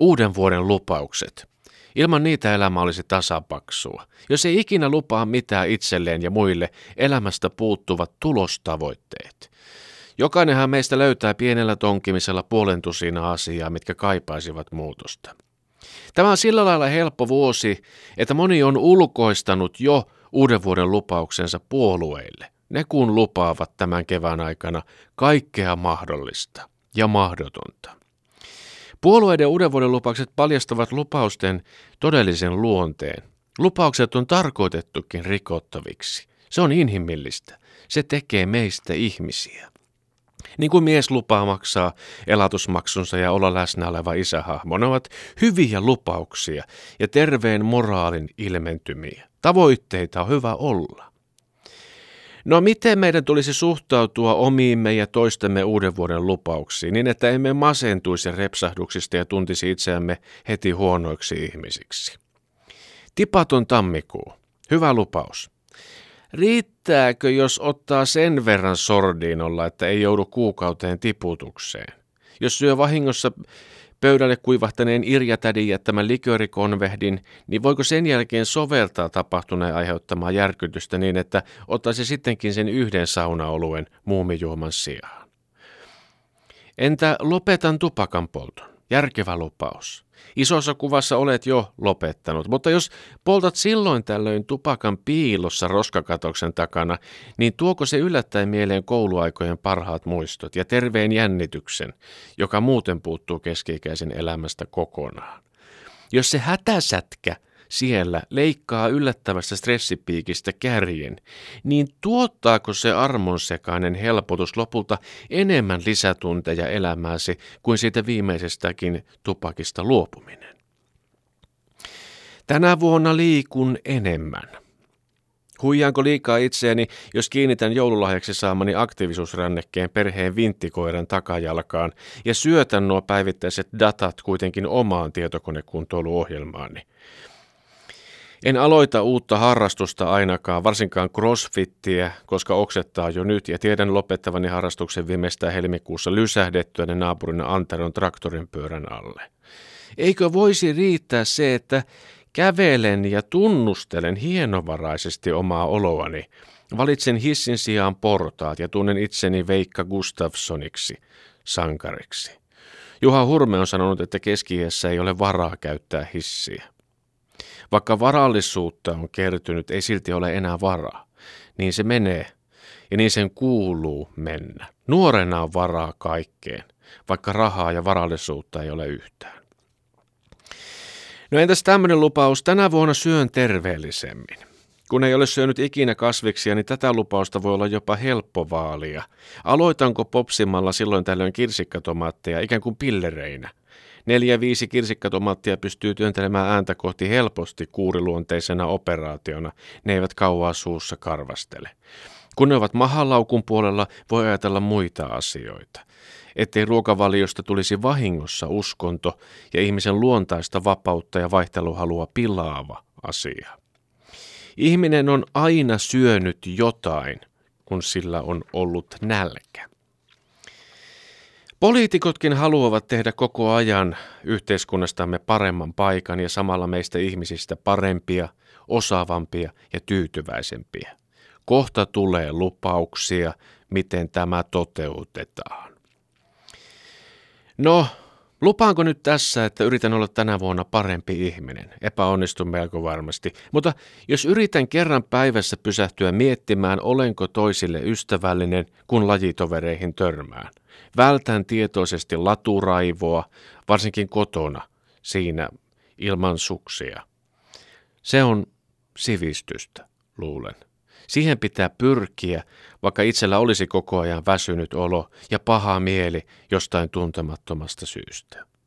Uuden vuoden lupaukset. Ilman niitä elämä olisi tasapaksua. Jos ei ikinä lupaa mitään itselleen ja muille, elämästä puuttuvat tulostavoitteet. Jokainenhan meistä löytää pienellä tonkimisella puolentusina asiaa, mitkä kaipaisivat muutosta. Tämä on sillä lailla helppo vuosi, että moni on ulkoistanut jo uuden vuoden lupauksensa puolueille. Ne kun lupaavat tämän kevään aikana kaikkea mahdollista ja mahdotonta. Puolueiden uuden vuoden lupaukset paljastavat lupausten todellisen luonteen. Lupaukset on tarkoitettukin rikottaviksi. Se on inhimillistä. Se tekee meistä ihmisiä. Niin kuin mies lupaa maksaa elatusmaksunsa ja olla läsnä oleva isähahmo, ne ovat hyviä lupauksia ja terveen moraalin ilmentymiä. Tavoitteita on hyvä olla. No miten meidän tulisi suhtautua omiimme ja toistemme uuden vuoden lupauksiin, niin että emme masentuisi repsahduksista ja tuntisi itseämme heti huonoiksi ihmisiksi? Tipaton tammikuu. Hyvä lupaus. Riittääkö, jos ottaa sen verran sordiinolla, että ei joudu kuukauteen tiputukseen? Jos syö vahingossa pöydälle kuivahtaneen Irjatädin jättämän likörikonvehdin, niin voiko sen jälkeen soveltaa tapahtuneen aiheuttamaa järkytystä niin, että ottaisi sittenkin sen yhden saunaoluen muumijuoman sijaan? Entä lopetan tupakan polton? Järkevä lupaus. Isossa kuvassa olet jo lopettanut, mutta jos poltat silloin tällöin tupakan piilossa roskakatoksen takana, niin tuoko se yllättäen mieleen kouluaikojen parhaat muistot ja terveen jännityksen, joka muuten puuttuu keski-ikäisen elämästä kokonaan? Jos se hätäsätkä siellä leikkaa yllättävästä stressipiikistä kärjen, niin tuottaako se armonsekainen helpotus lopulta enemmän lisätunteja elämääsi kuin siitä viimeisestäkin tupakista luopuminen? Tänä vuonna liikun enemmän. Huijaanko liikaa itseäni, jos kiinnitän joululahjaksi saamani aktiivisuusrannekkeen perheen vinttikoiran takajalkaan ja syötän nuo päivittäiset datat kuitenkin omaan tietokonekuntoiluohjelmaani? En aloita uutta harrastusta ainakaan, varsinkaan crossfittiä, koska oksettaa jo nyt ja tiedän lopettavani harrastuksen viimeistään helmikuussa lysähdettyä naapurin Anteron traktorin pyörän alle. Eikö voisi riittää se, että kävelen ja tunnustelen hienovaraisesti omaa oloani, valitsen hissin sijaan portaat ja tunnen itseni Veikka Gustafssoniksi, sankariksi. Juha Hurme on sanonut, että keski ei ole varaa käyttää hissiä. Vaikka varallisuutta on kertynyt, ei silti ole enää varaa. Niin se menee ja niin sen kuuluu mennä. Nuorena on varaa kaikkeen, vaikka rahaa ja varallisuutta ei ole yhtään. No entäs tämmöinen lupaus, tänä vuonna syön terveellisemmin. Kun ei ole syönyt ikinä kasviksia, niin tätä lupausta voi olla jopa helppo vaalia. Aloitanko popsimalla silloin tällöin kirsikkatomaatteja ikään kuin pillereinä? Neljä viisi kirsikkatomaattia pystyy työntelemään ääntä kohti helposti kuuriluonteisena operaationa. Ne eivät kauaa suussa karvastele. Kun ne ovat mahalaukun puolella, voi ajatella muita asioita. Ettei ruokavaliosta tulisi vahingossa uskonto ja ihmisen luontaista vapautta ja vaihteluhalua pilaava asia. Ihminen on aina syönyt jotain, kun sillä on ollut nälkä. Poliitikotkin haluavat tehdä koko ajan yhteiskunnastamme paremman paikan ja samalla meistä ihmisistä parempia, osaavampia ja tyytyväisempiä. Kohta tulee lupauksia, miten tämä toteutetaan. No, lupaanko nyt tässä, että yritän olla tänä vuonna parempi ihminen? Epäonnistun melko varmasti. Mutta jos yritän kerran päivässä pysähtyä miettimään, olenko toisille ystävällinen, kun lajitovereihin törmään – Vältän tietoisesti laturaivoa, varsinkin kotona, siinä ilman suksia. Se on sivistystä, luulen. Siihen pitää pyrkiä, vaikka itsellä olisi koko ajan väsynyt olo ja paha mieli jostain tuntemattomasta syystä.